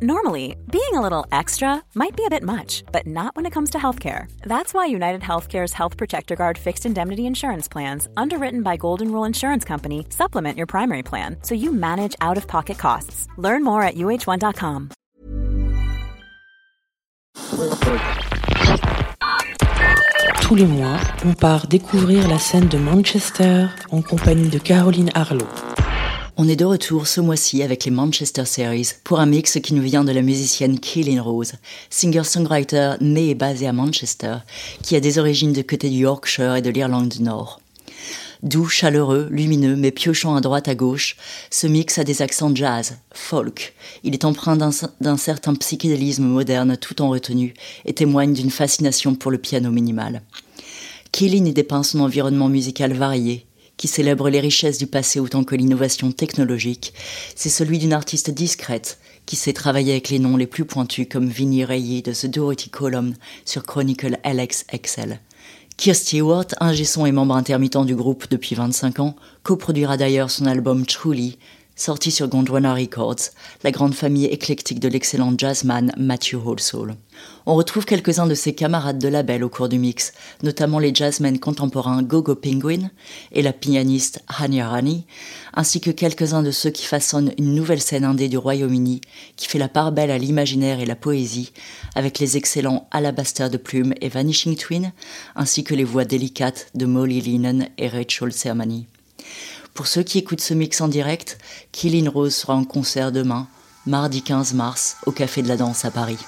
Normally, being a little extra might be a bit much, but not when it comes to healthcare. That's why United Healthcare's Health Protector Guard fixed indemnity insurance plans, underwritten by Golden Rule Insurance Company, supplement your primary plan so you manage out of pocket costs. Learn more at uh1.com. Tous les mois, on part découvrir la scène de Manchester en compagnie de Caroline Harlow. On est de retour ce mois-ci avec les Manchester Series pour un mix qui nous vient de la musicienne Kaylin Rose, singer-songwriter née et basée à Manchester, qui a des origines de côté du Yorkshire et de l'Irlande du Nord. Doux, chaleureux, lumineux, mais piochant à droite à gauche, ce mix a des accents jazz, folk. Il est empreint d'un certain psychédélisme moderne tout en retenue et témoigne d'une fascination pour le piano minimal. Kaylin y dépeint son environnement musical varié, qui célèbre les richesses du passé autant que l'innovation technologique, c'est celui d'une artiste discrète, qui sait travailler avec les noms les plus pointus comme Vinnie Rayé de The Dorothy Column sur Chronicle LX XL. Keir Stewart, ingé son et membre intermittent du groupe depuis 25 ans, coproduira d'ailleurs son album Truly, sorti sur Gondwana Records, la grande famille éclectique de l'excellent jazzman Matthew Holsall. On retrouve quelques-uns de ses camarades de label au cours du mix, notamment les jazzmen contemporains Gogo Penguin et la pianiste Hania Rani, ainsi que quelques-uns de ceux qui façonnent une nouvelle scène indé du Royaume-Uni qui fait la part belle à l'imaginaire et la poésie, avec les excellents Alabaster de Plume et Vanishing Twin, ainsi que les voix délicates de Molly Linen et Rachel Sermani. Pour ceux qui écoutent ce mix en direct, Killin Rose sera en concert demain, mardi 15 mars, au Café de la Danse à Paris.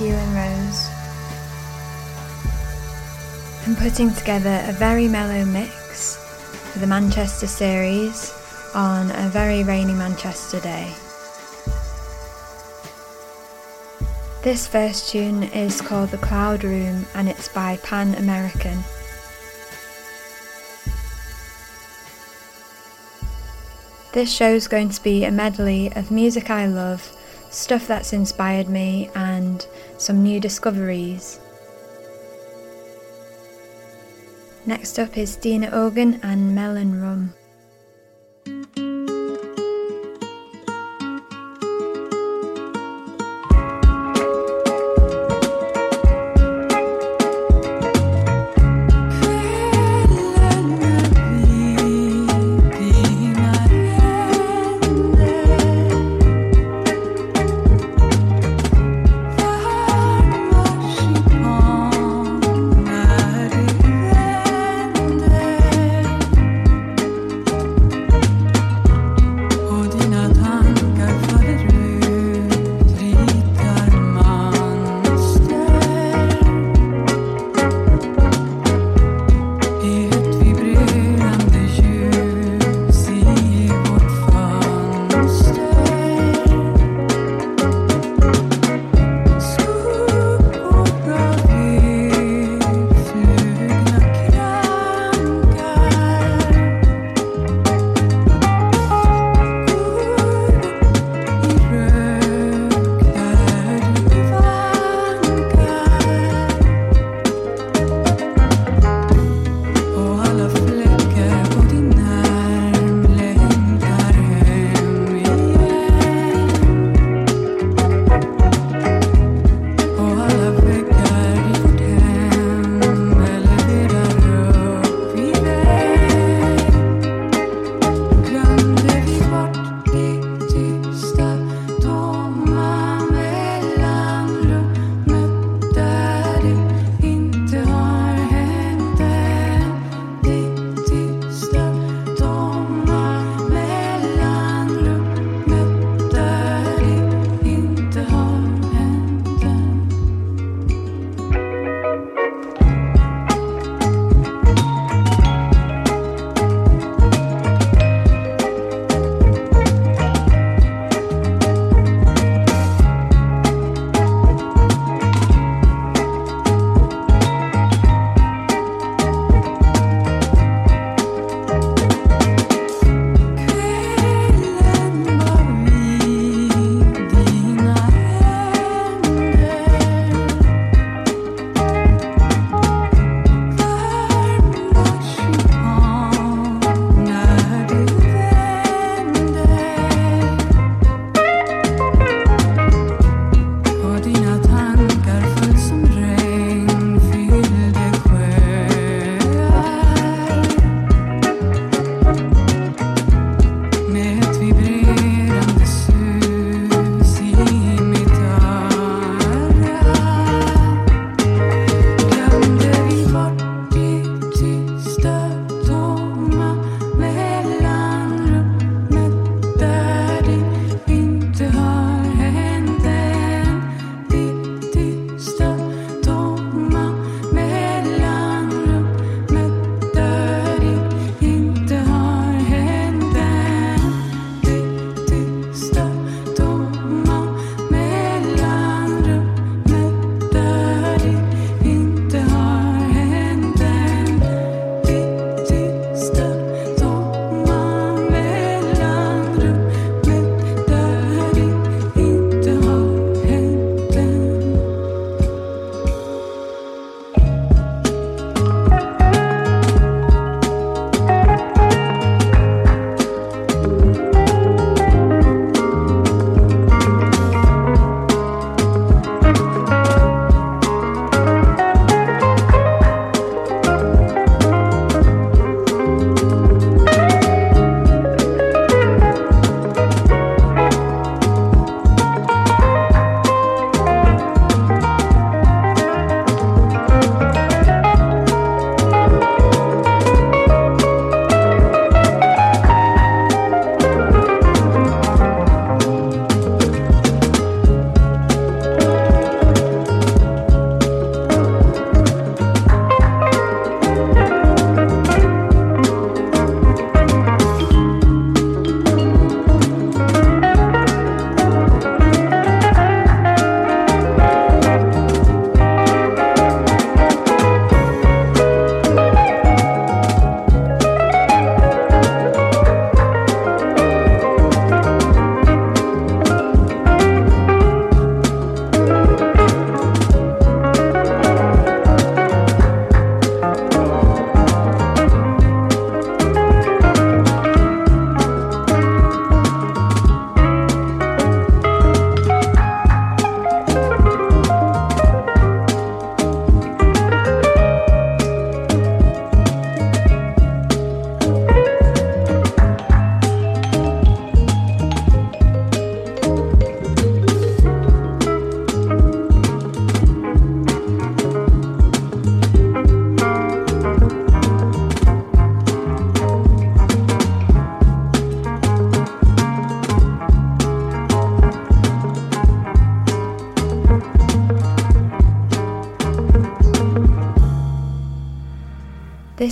Name's Caoilfhionn Rose. I'm putting together a very mellow mix for the Manchester series on a very rainy Manchester day. This first tune is called The Cloud Room and it's by Pan American. This show's going to be a medley of music I love, stuff that's inspired me, and some new discoveries. Next up is Dina Ögon and Melon Rum.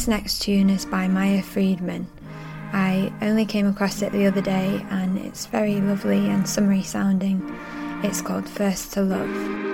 This next tune is by Maya Friedman. I only came across it the other day and it's very lovely and summery sounding. It's called First to Love.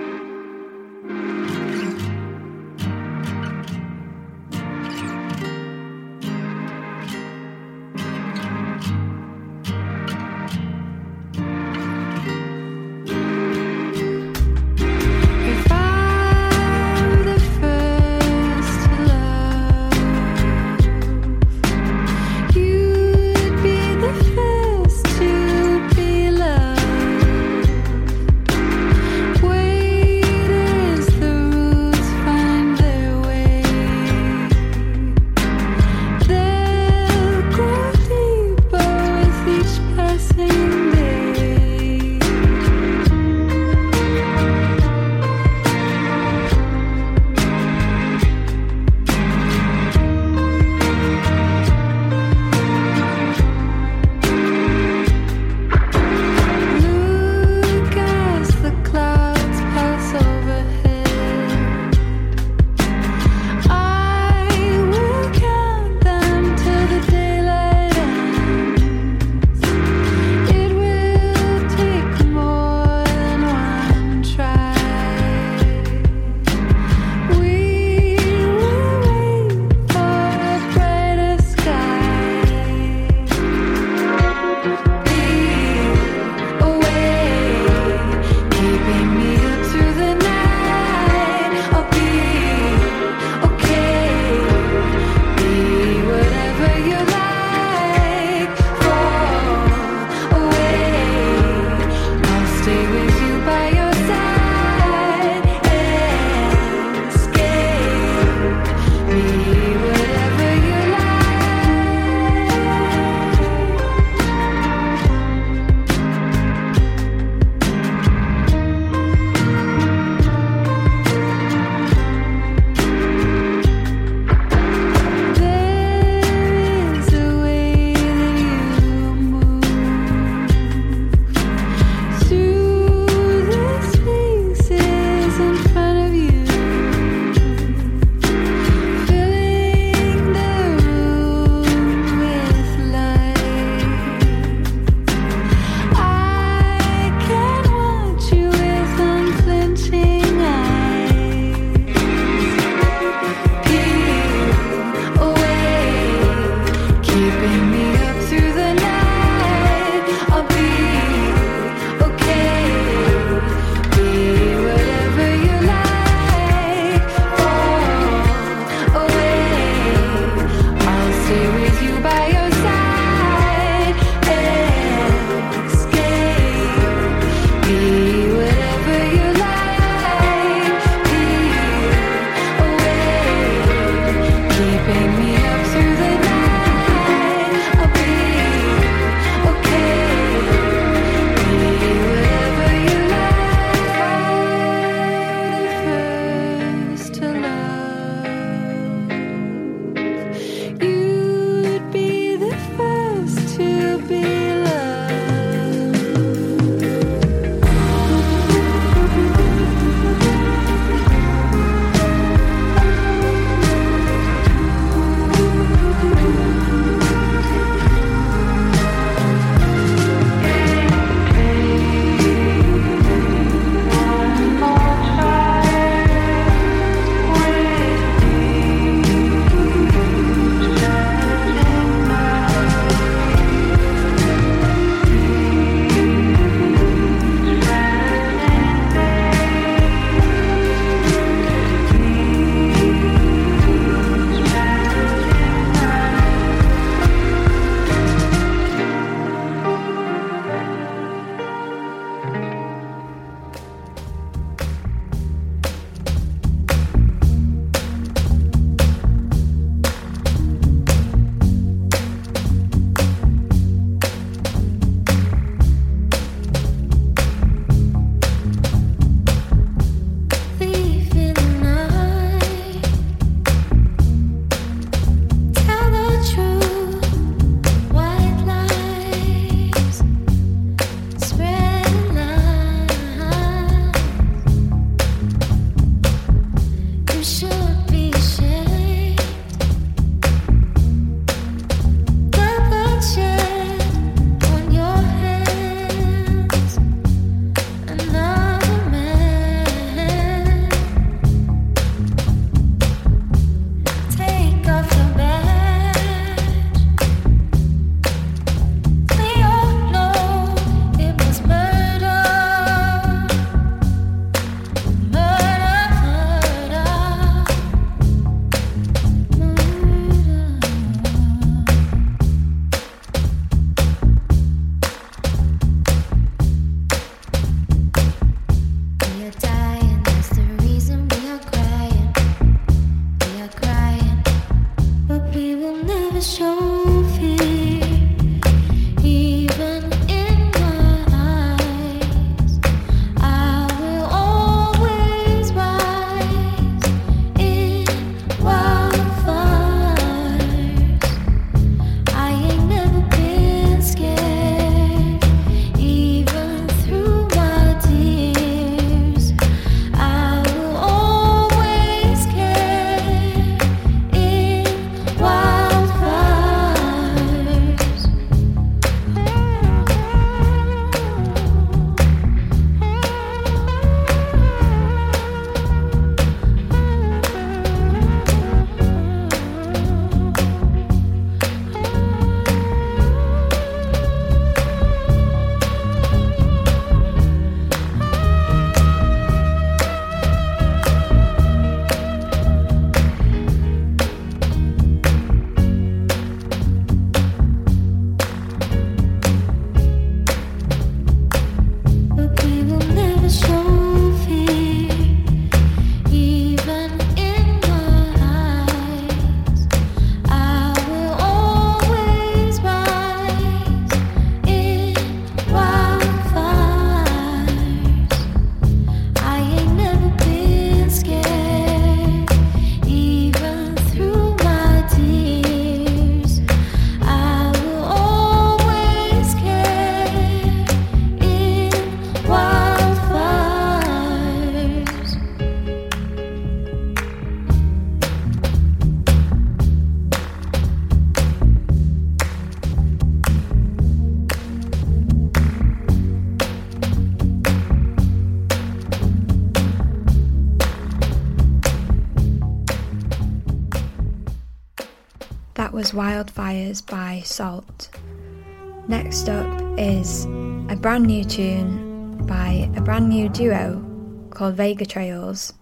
New tune by a brand new duo called Vega Trails.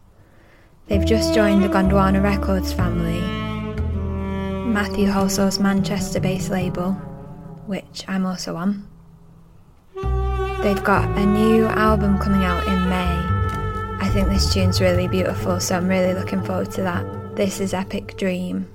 They've just joined the Gondwana Records family, Matthew Halsall's Manchester based label, which I'm also on. They've got a new album coming out in May. I think this tune's really beautiful, so I'm really looking forward to that. This is Epic Dream.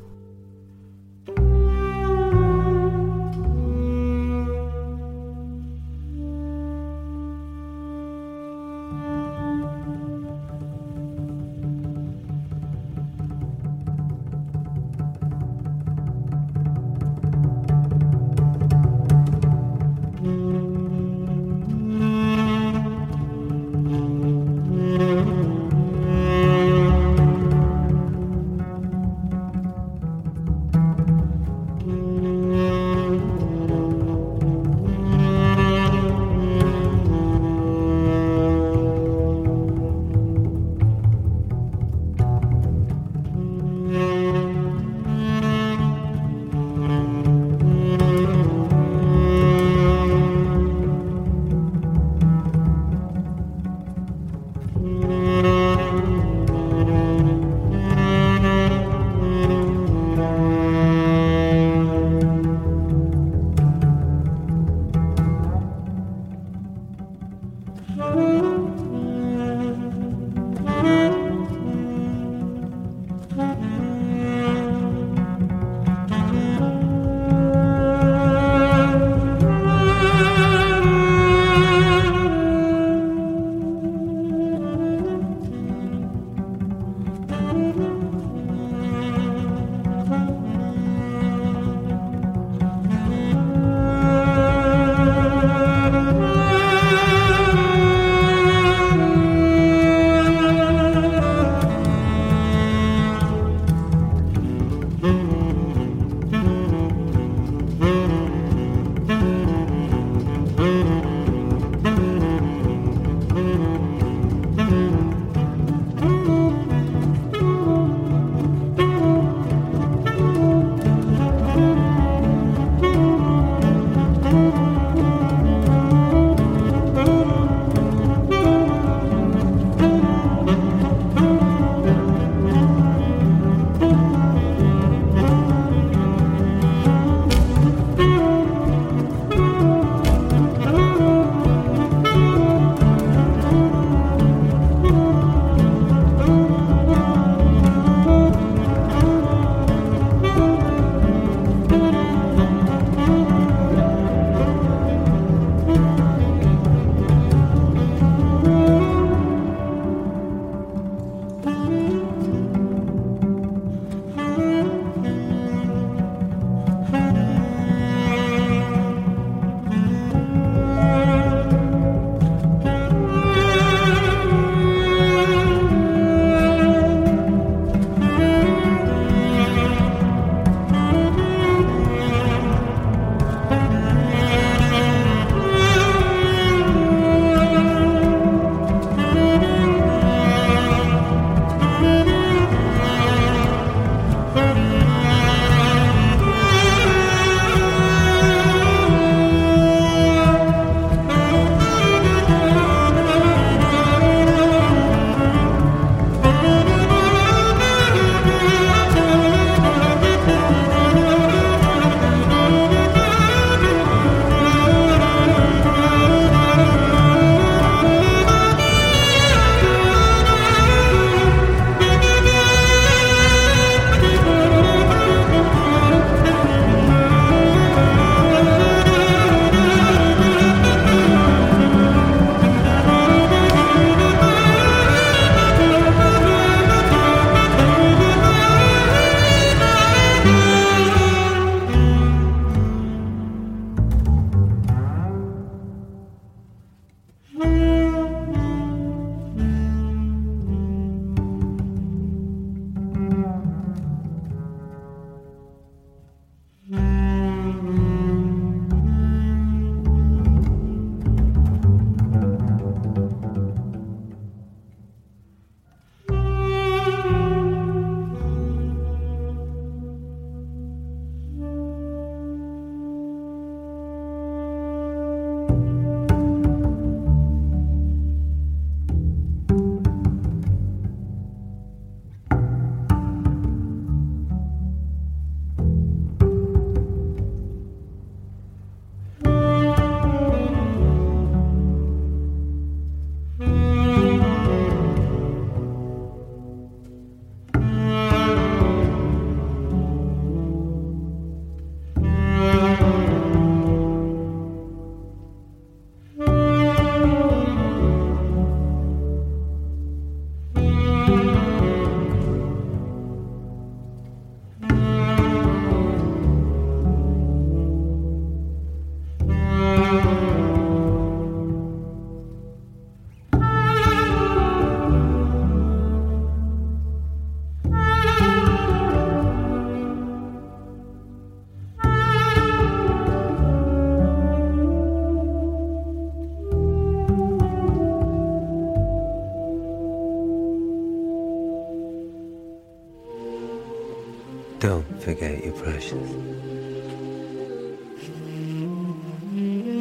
forget you're precious.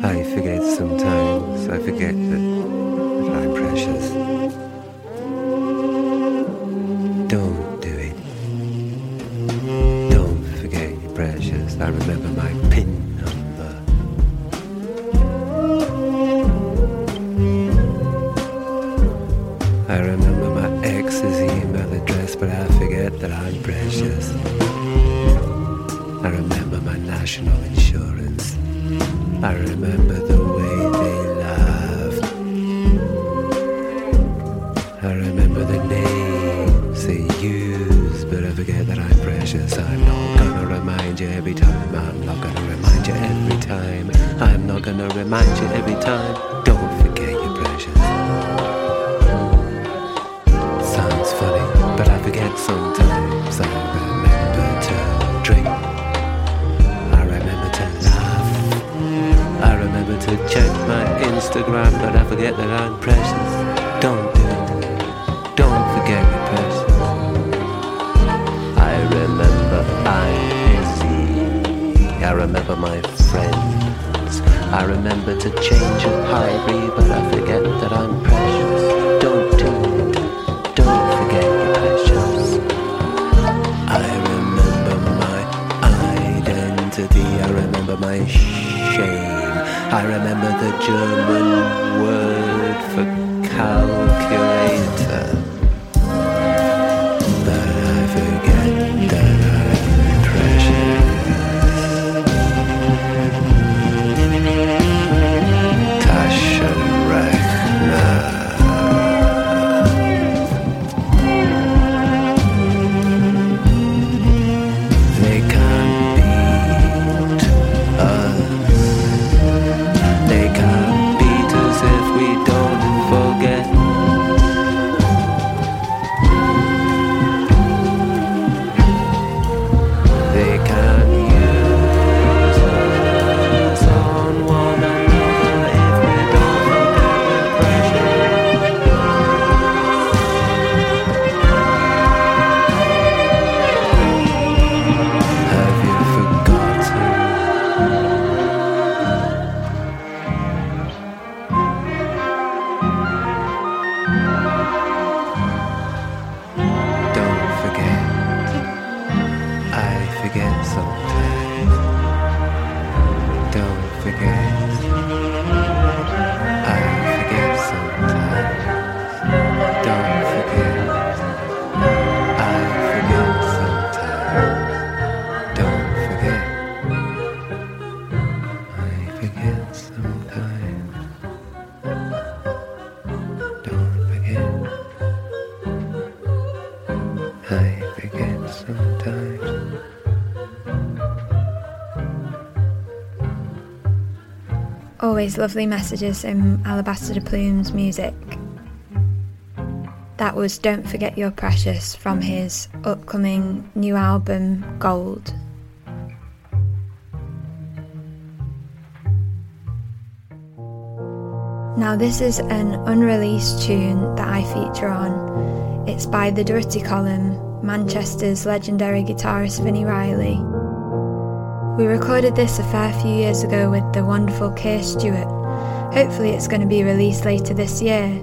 I forget sometimes, I forget that, that I'm precious. always lovely messages in Alabaster DePlume's music. That was Don't Forget Your Precious from his upcoming new album Gold. Now, this is an unreleased tune that I feature on. It's by The Durutti Column, Manchester's legendary guitarist Vini Reilly. We recorded this a fair few years ago with the wonderful Keir Stewart. Hopefully, it's going to be released later this year.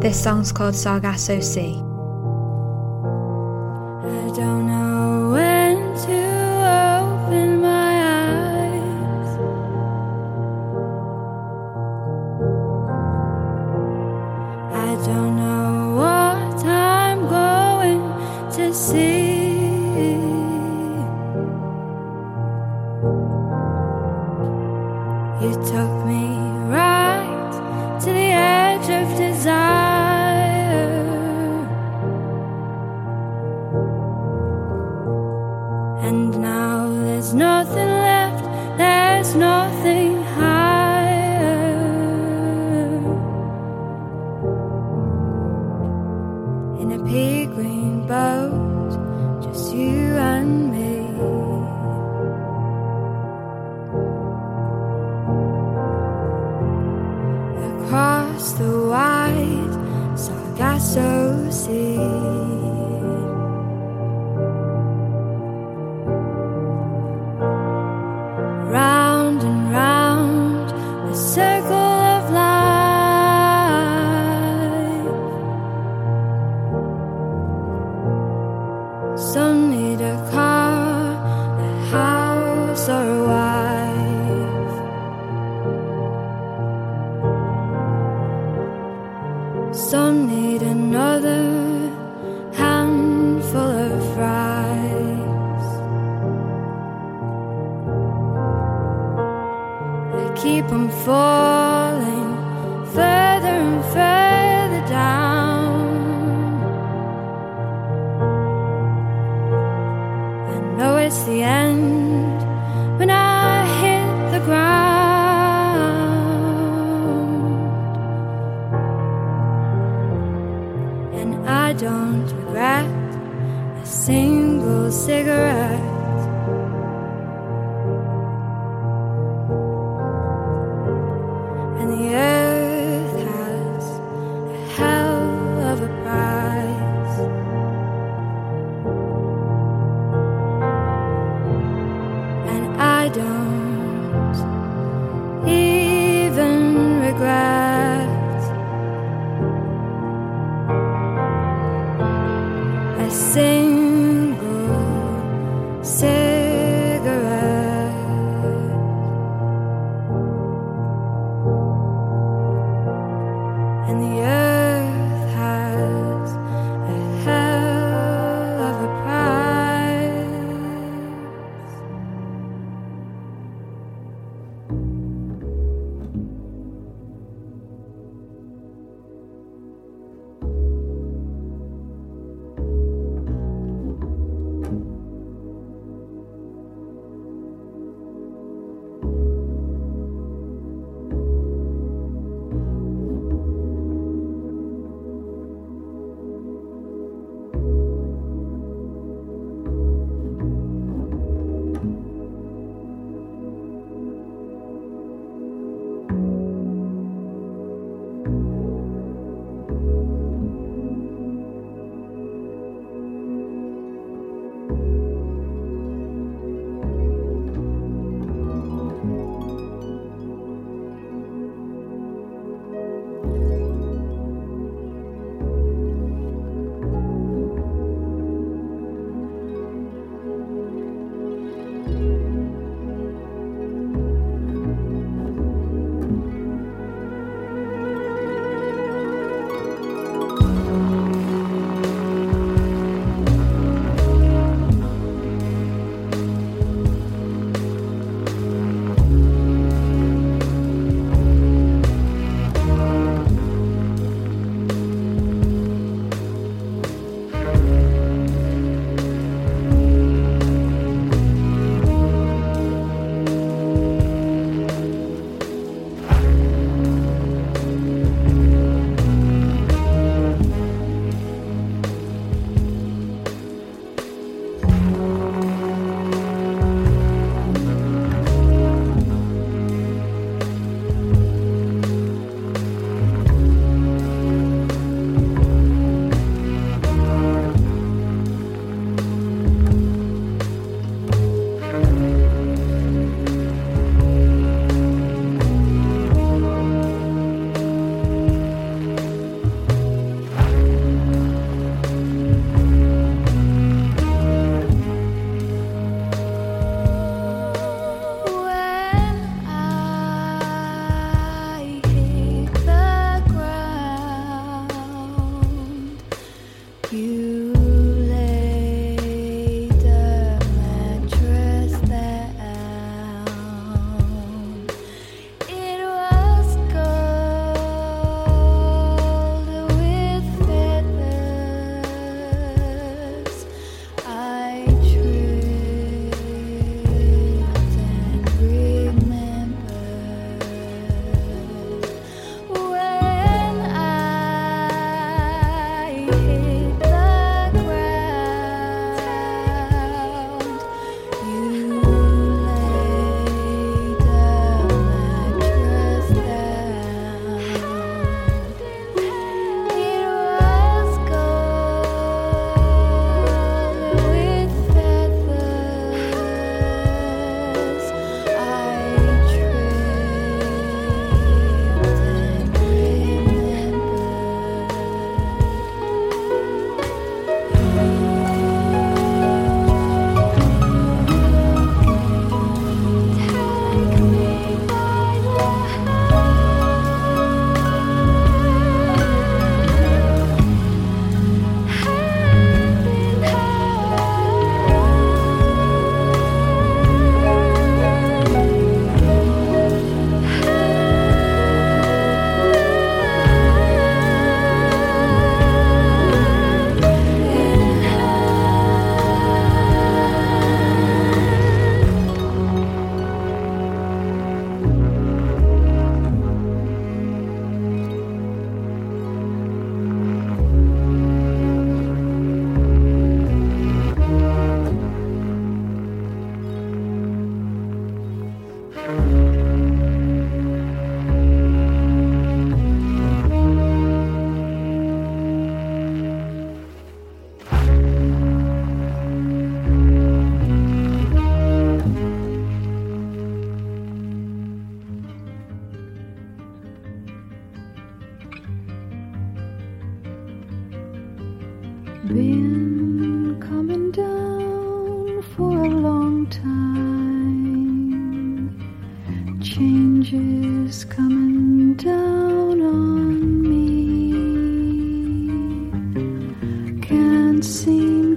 This song's called Sargasso Sea.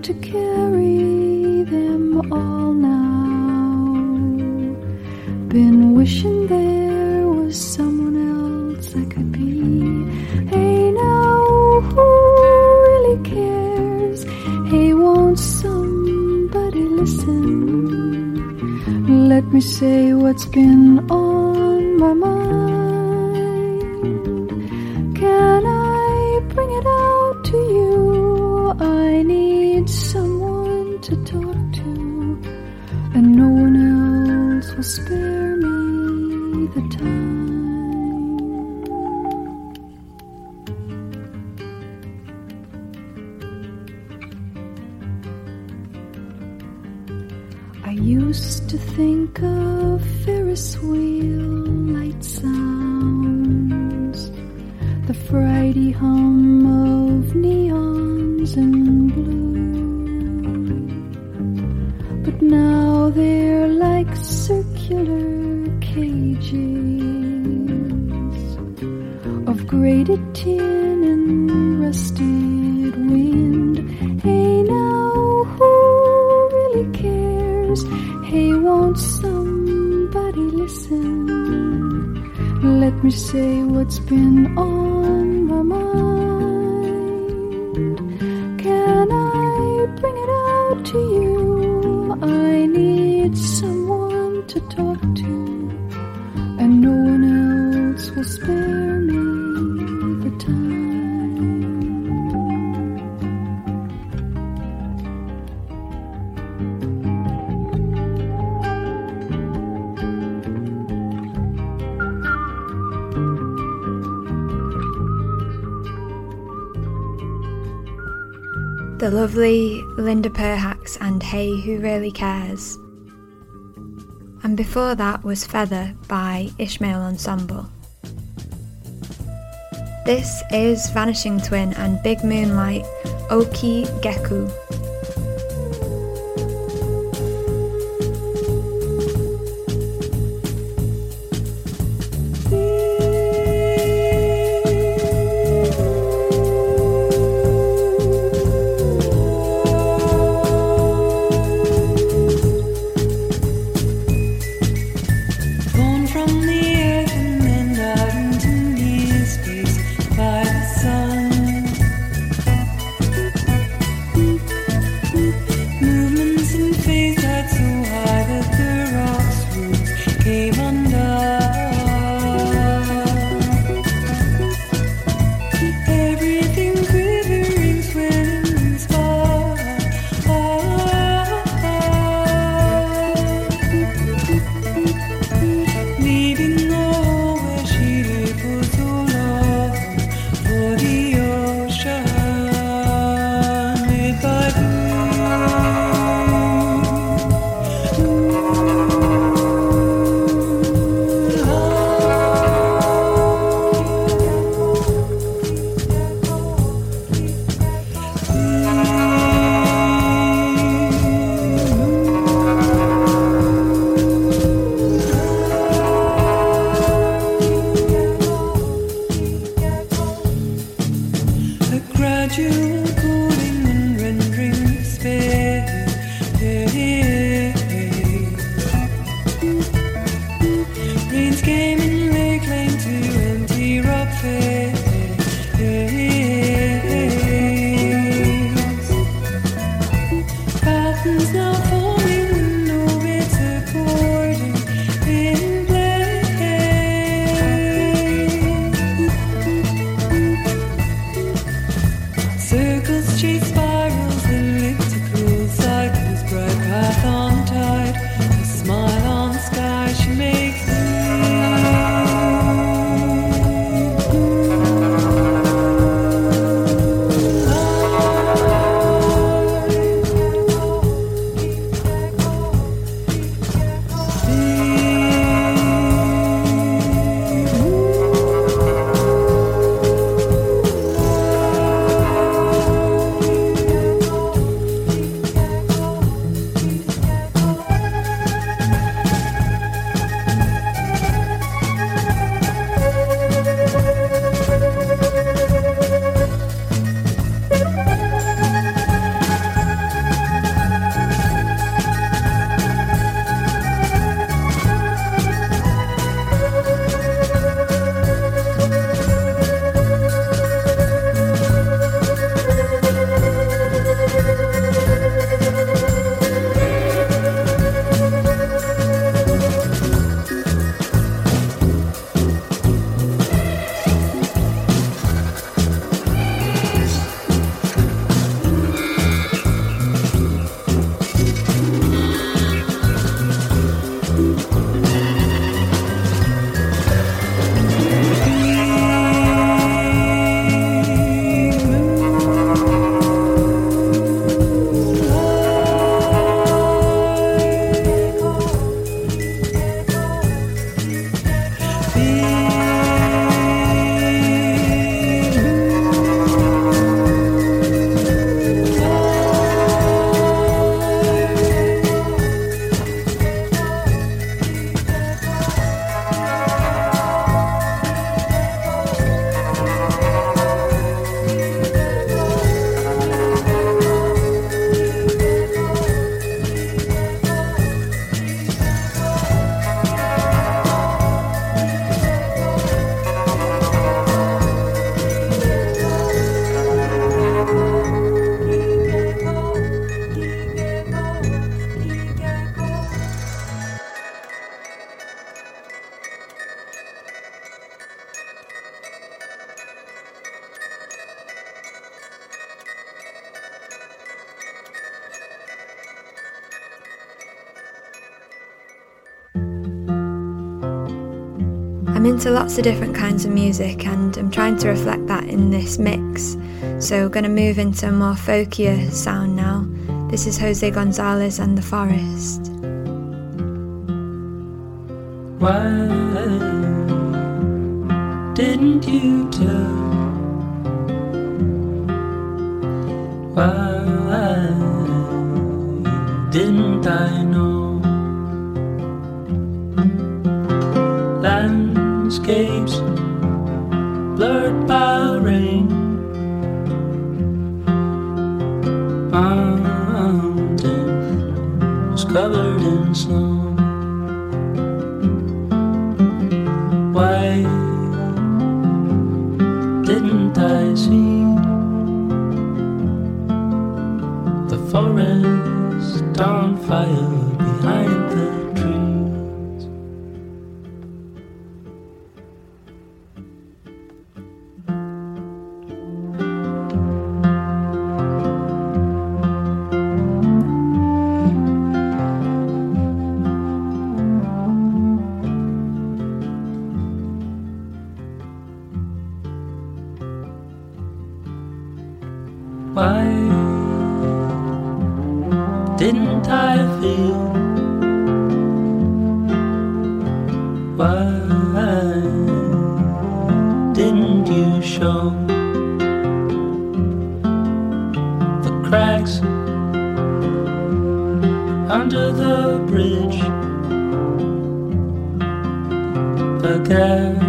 to carry them all now. Been wishing there was someone else I could be. Hey, now who really cares? Hey, won't somebody listen? Let me say what's been on my mind. lovely Linda Perhacs and Hey Who Really Cares. And before that was Feather by Ishmael Ensemble. This is Vanishing Twin and Big Moonlight Ookii Gekkou. lots of different kinds of music, and I'm trying to reflect that in this mix. So, we're going to move into a more folkier sound now. This is Jose Gonzalez and the Forest. again.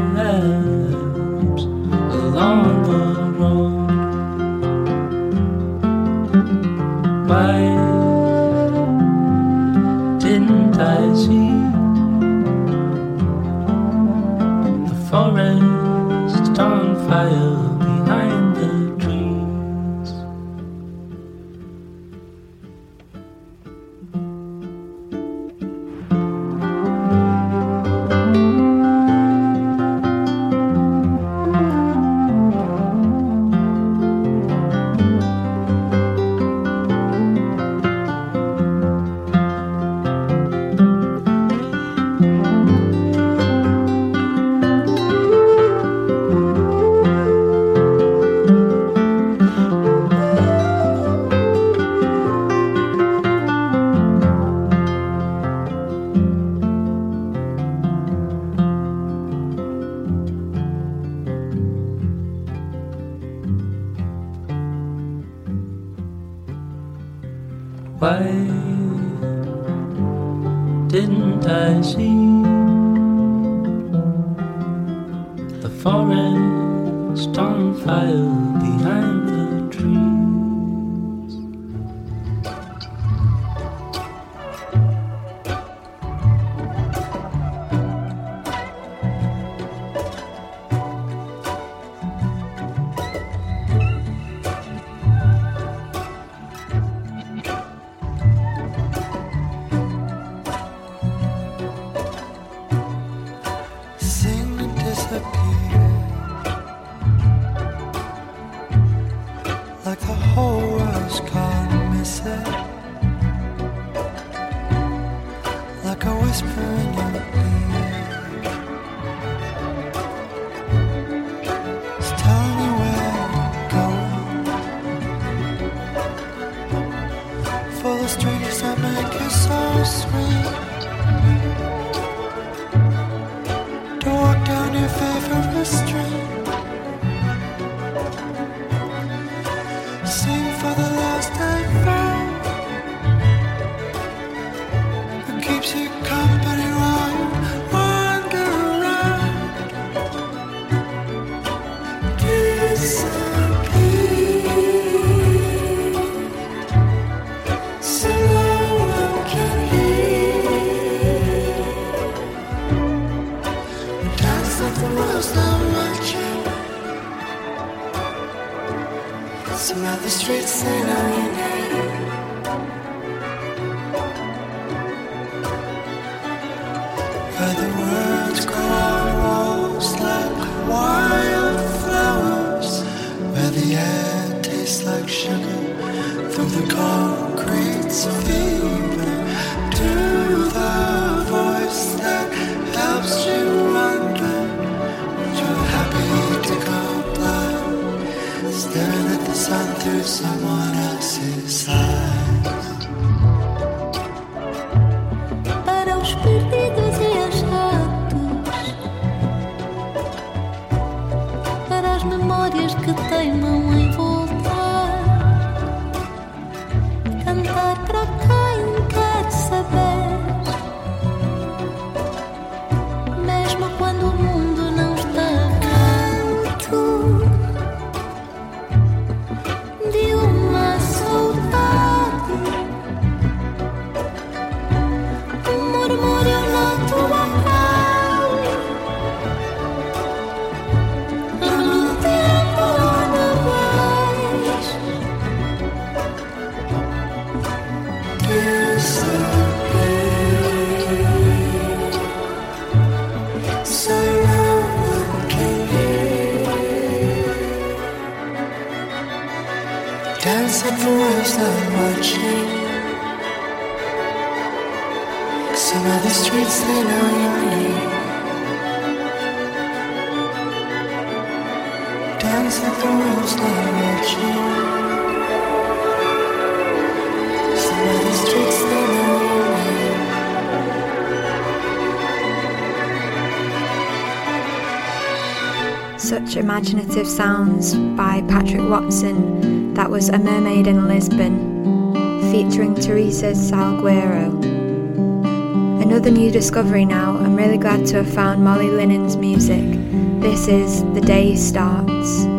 Imaginative sounds by Patrick Watson. That was A Mermaid in Lisbon, featuring Teresa Salguero. Another new discovery now. I'm really glad to have found Molly Lennon's music. This is The Day Starts.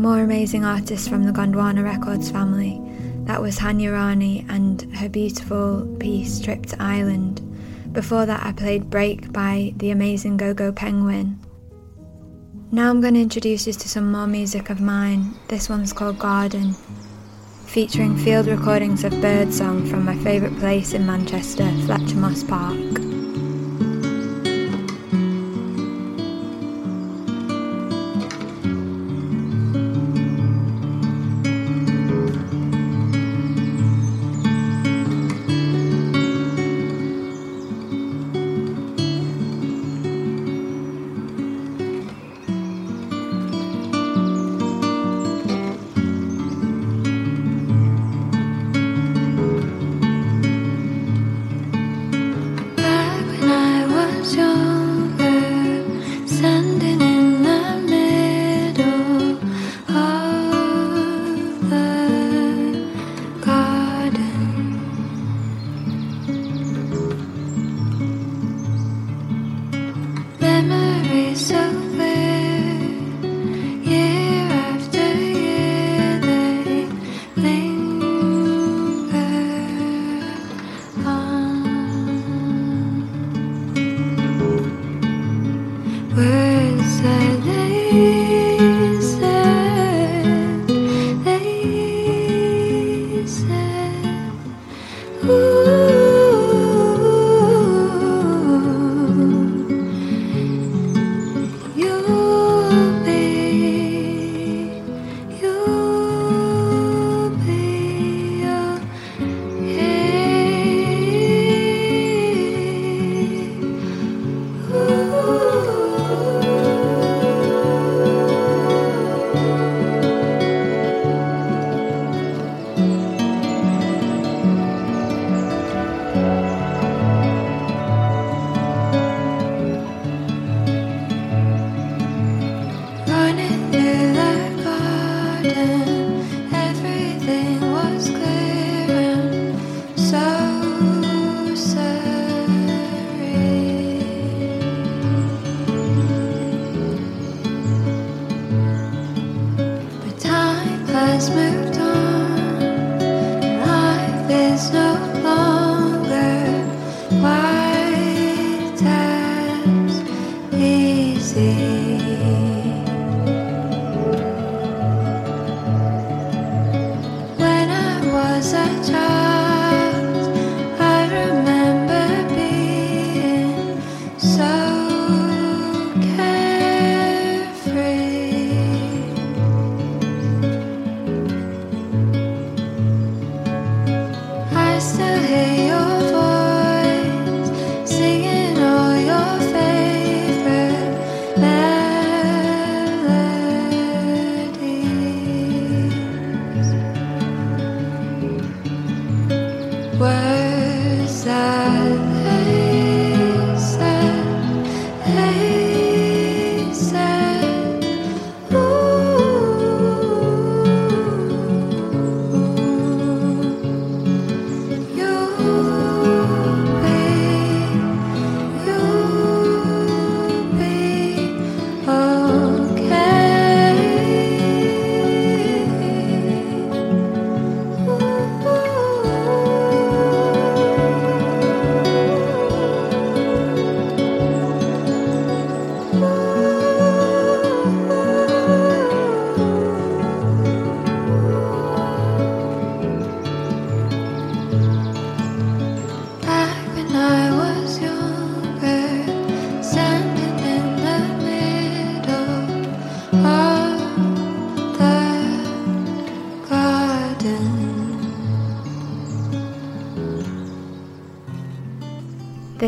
More amazing artists from the Gondwana Records family. That was Hania Rani and her beautiful piece Trip to Ireland. Before that, I played Break by the amazing GoGo Penguin. Now I'm going to introduce you to some more music of mine. This one's called Garden, featuring field recordings of birdsong from my favourite place in Manchester, Fletcher Moss Park.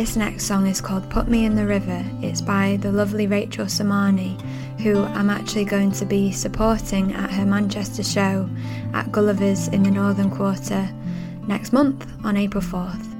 This next song is called Put Me in the River. It's by the lovely Rachael Sermanni, who I'm actually going to be supporting at her Manchester show at Gulliver's in the Northern Quarter next month on April 4th.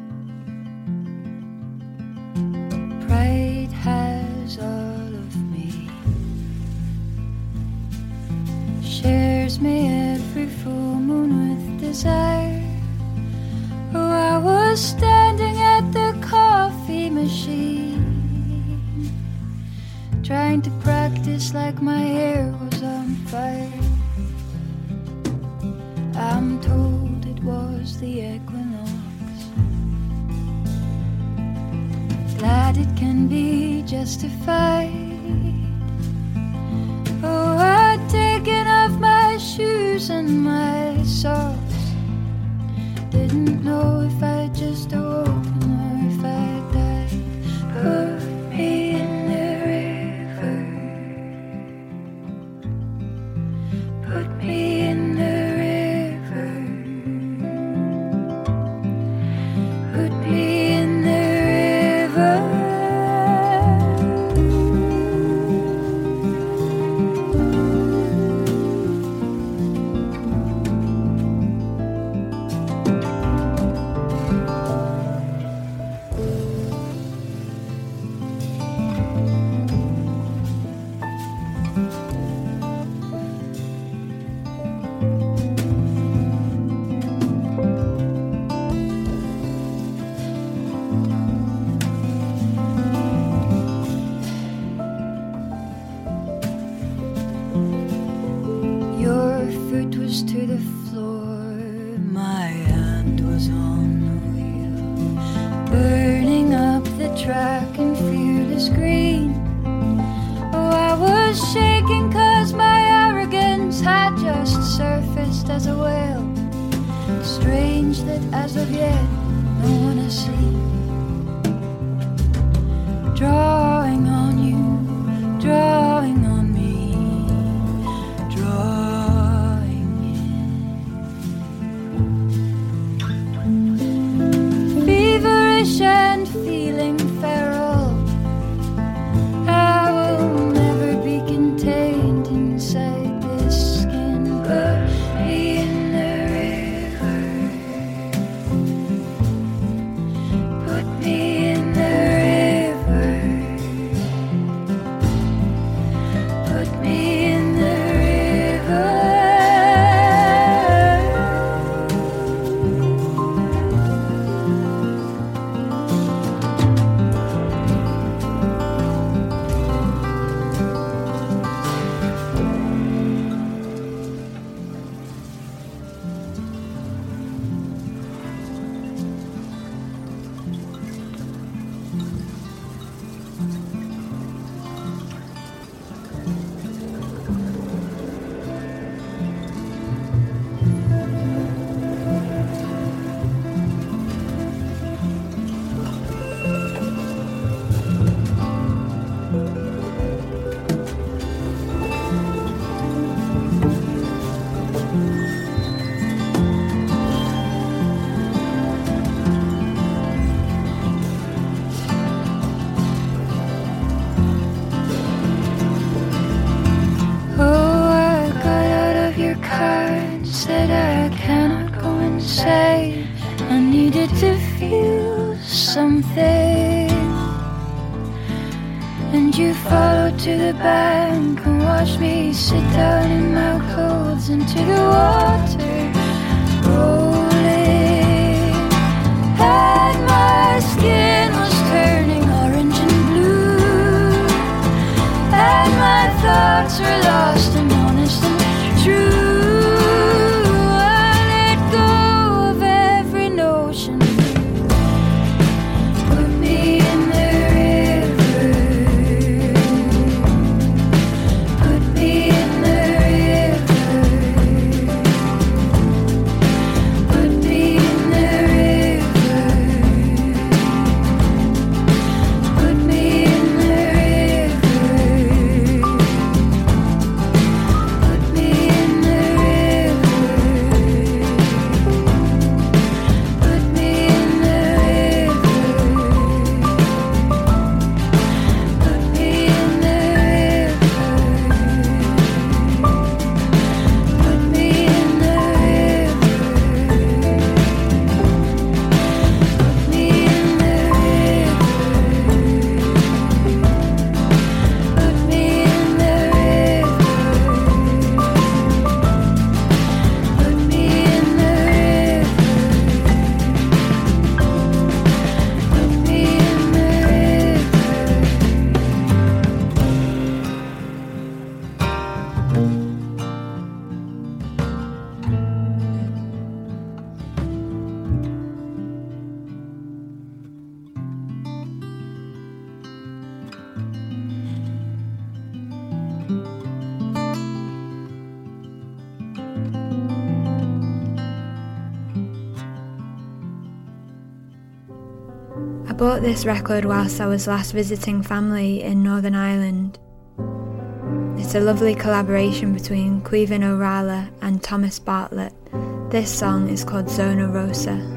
This record whilst I was last visiting family in Northern Ireland. It's a lovely collaboration between Caoimhín Ó Raghallaigh and Thomas Bartlett. This song is called Zona Rosa.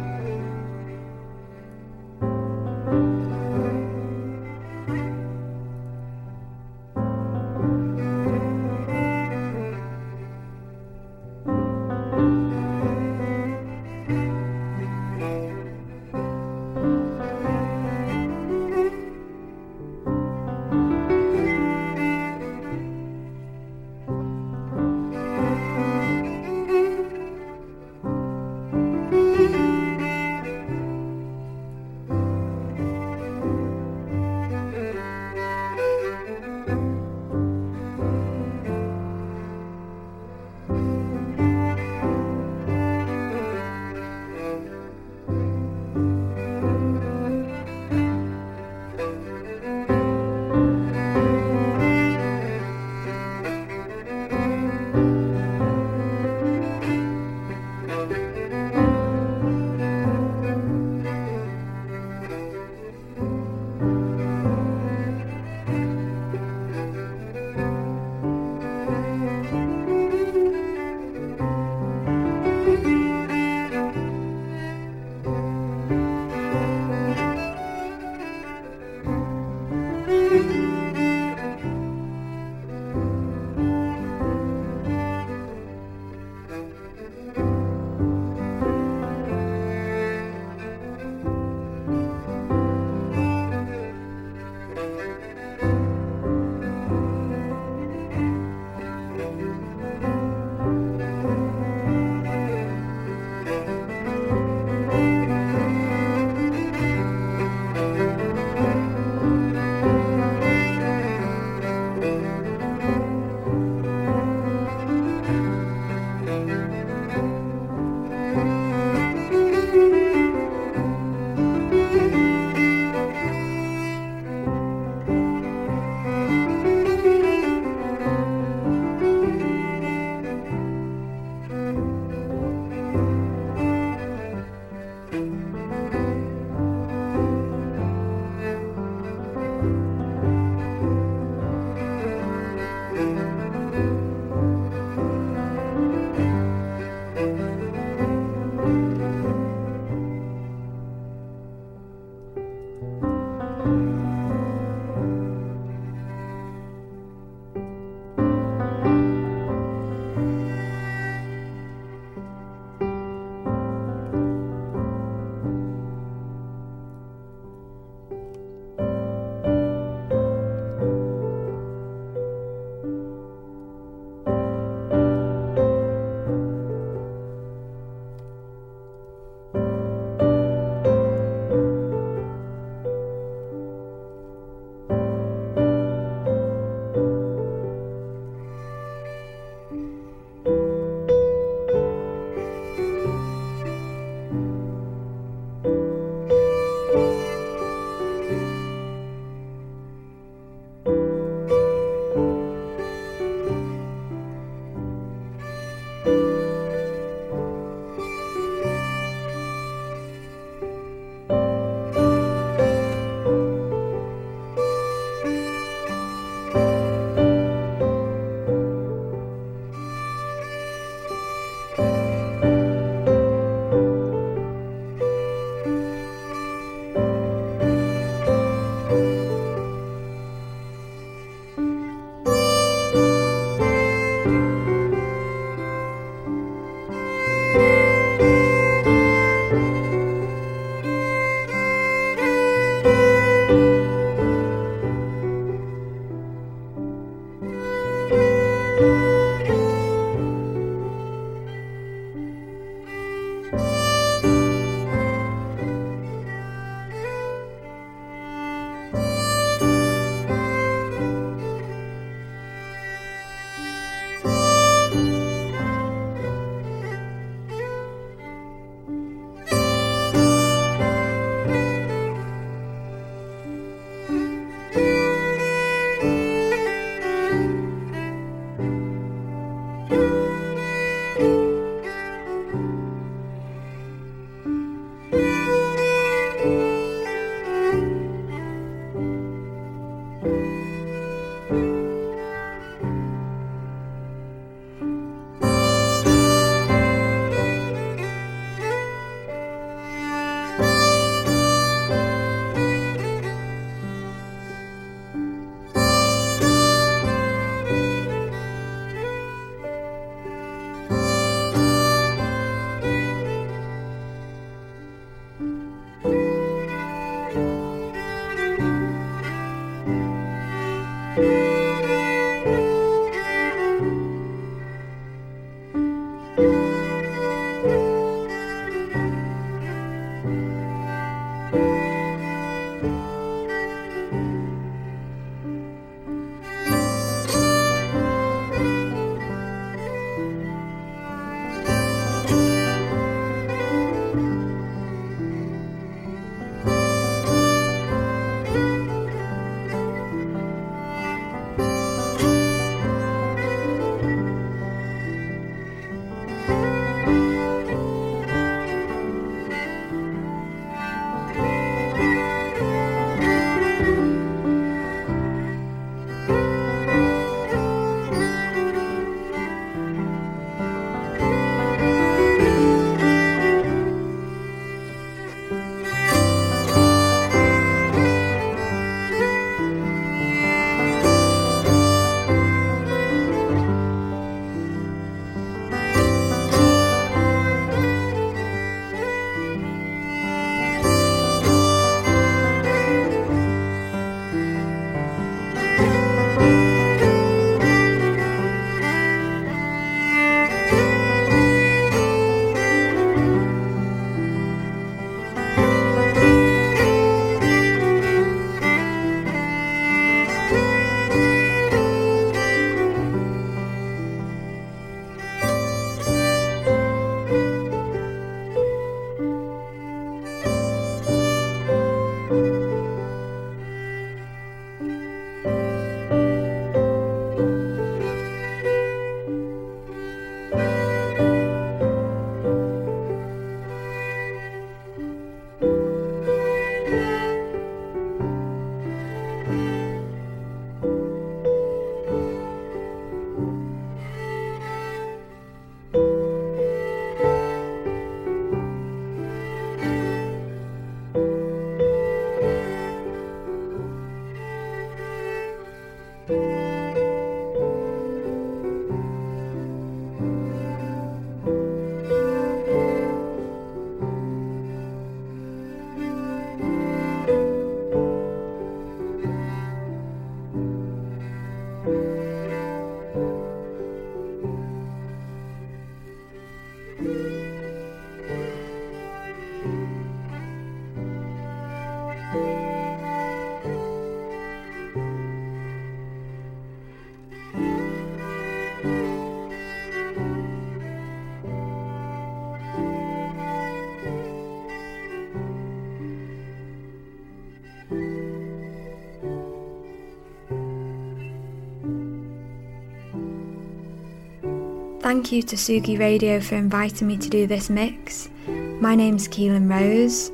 Thank you to Sugi Radio for inviting me to do this mix. My name's Caoilfhionn Rose.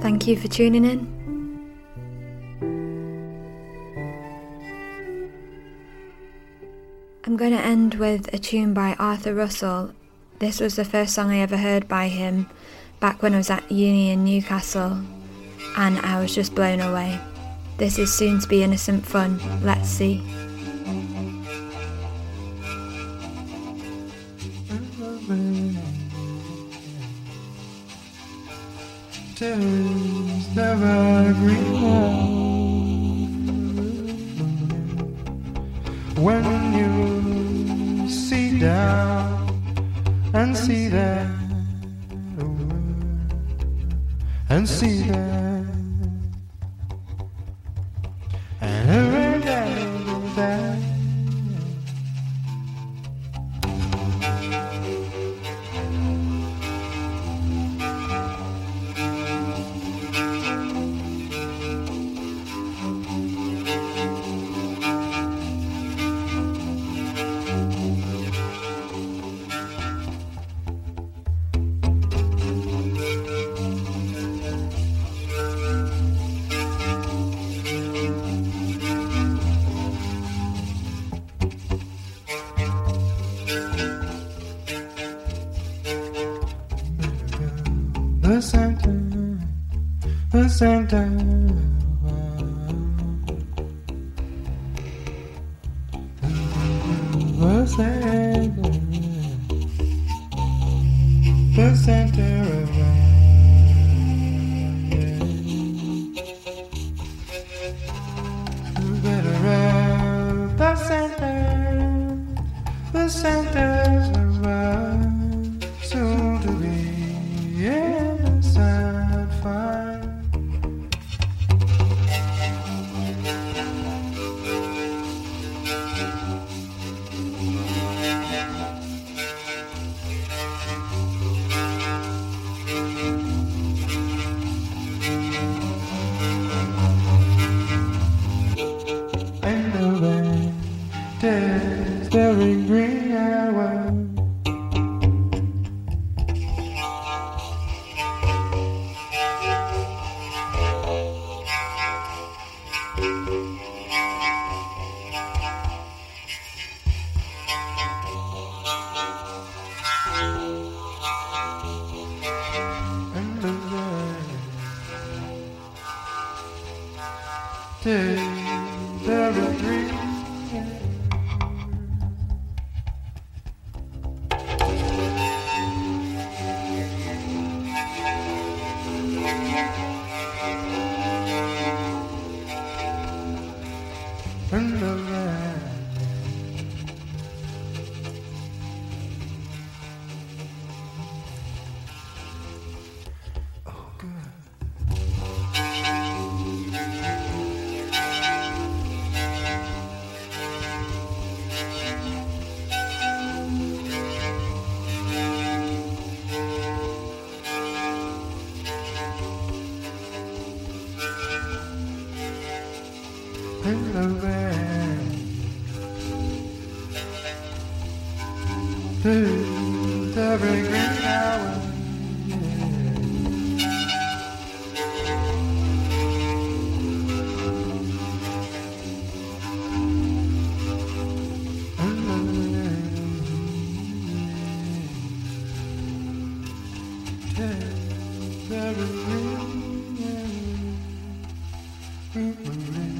Thank you for tuning in. I'm going to end with a tune by Arthur Russell. This was the first song I ever heard by him back when I was at uni in Newcastle, and I was just blown away. This is soon to be innocent fun. Let's see. There is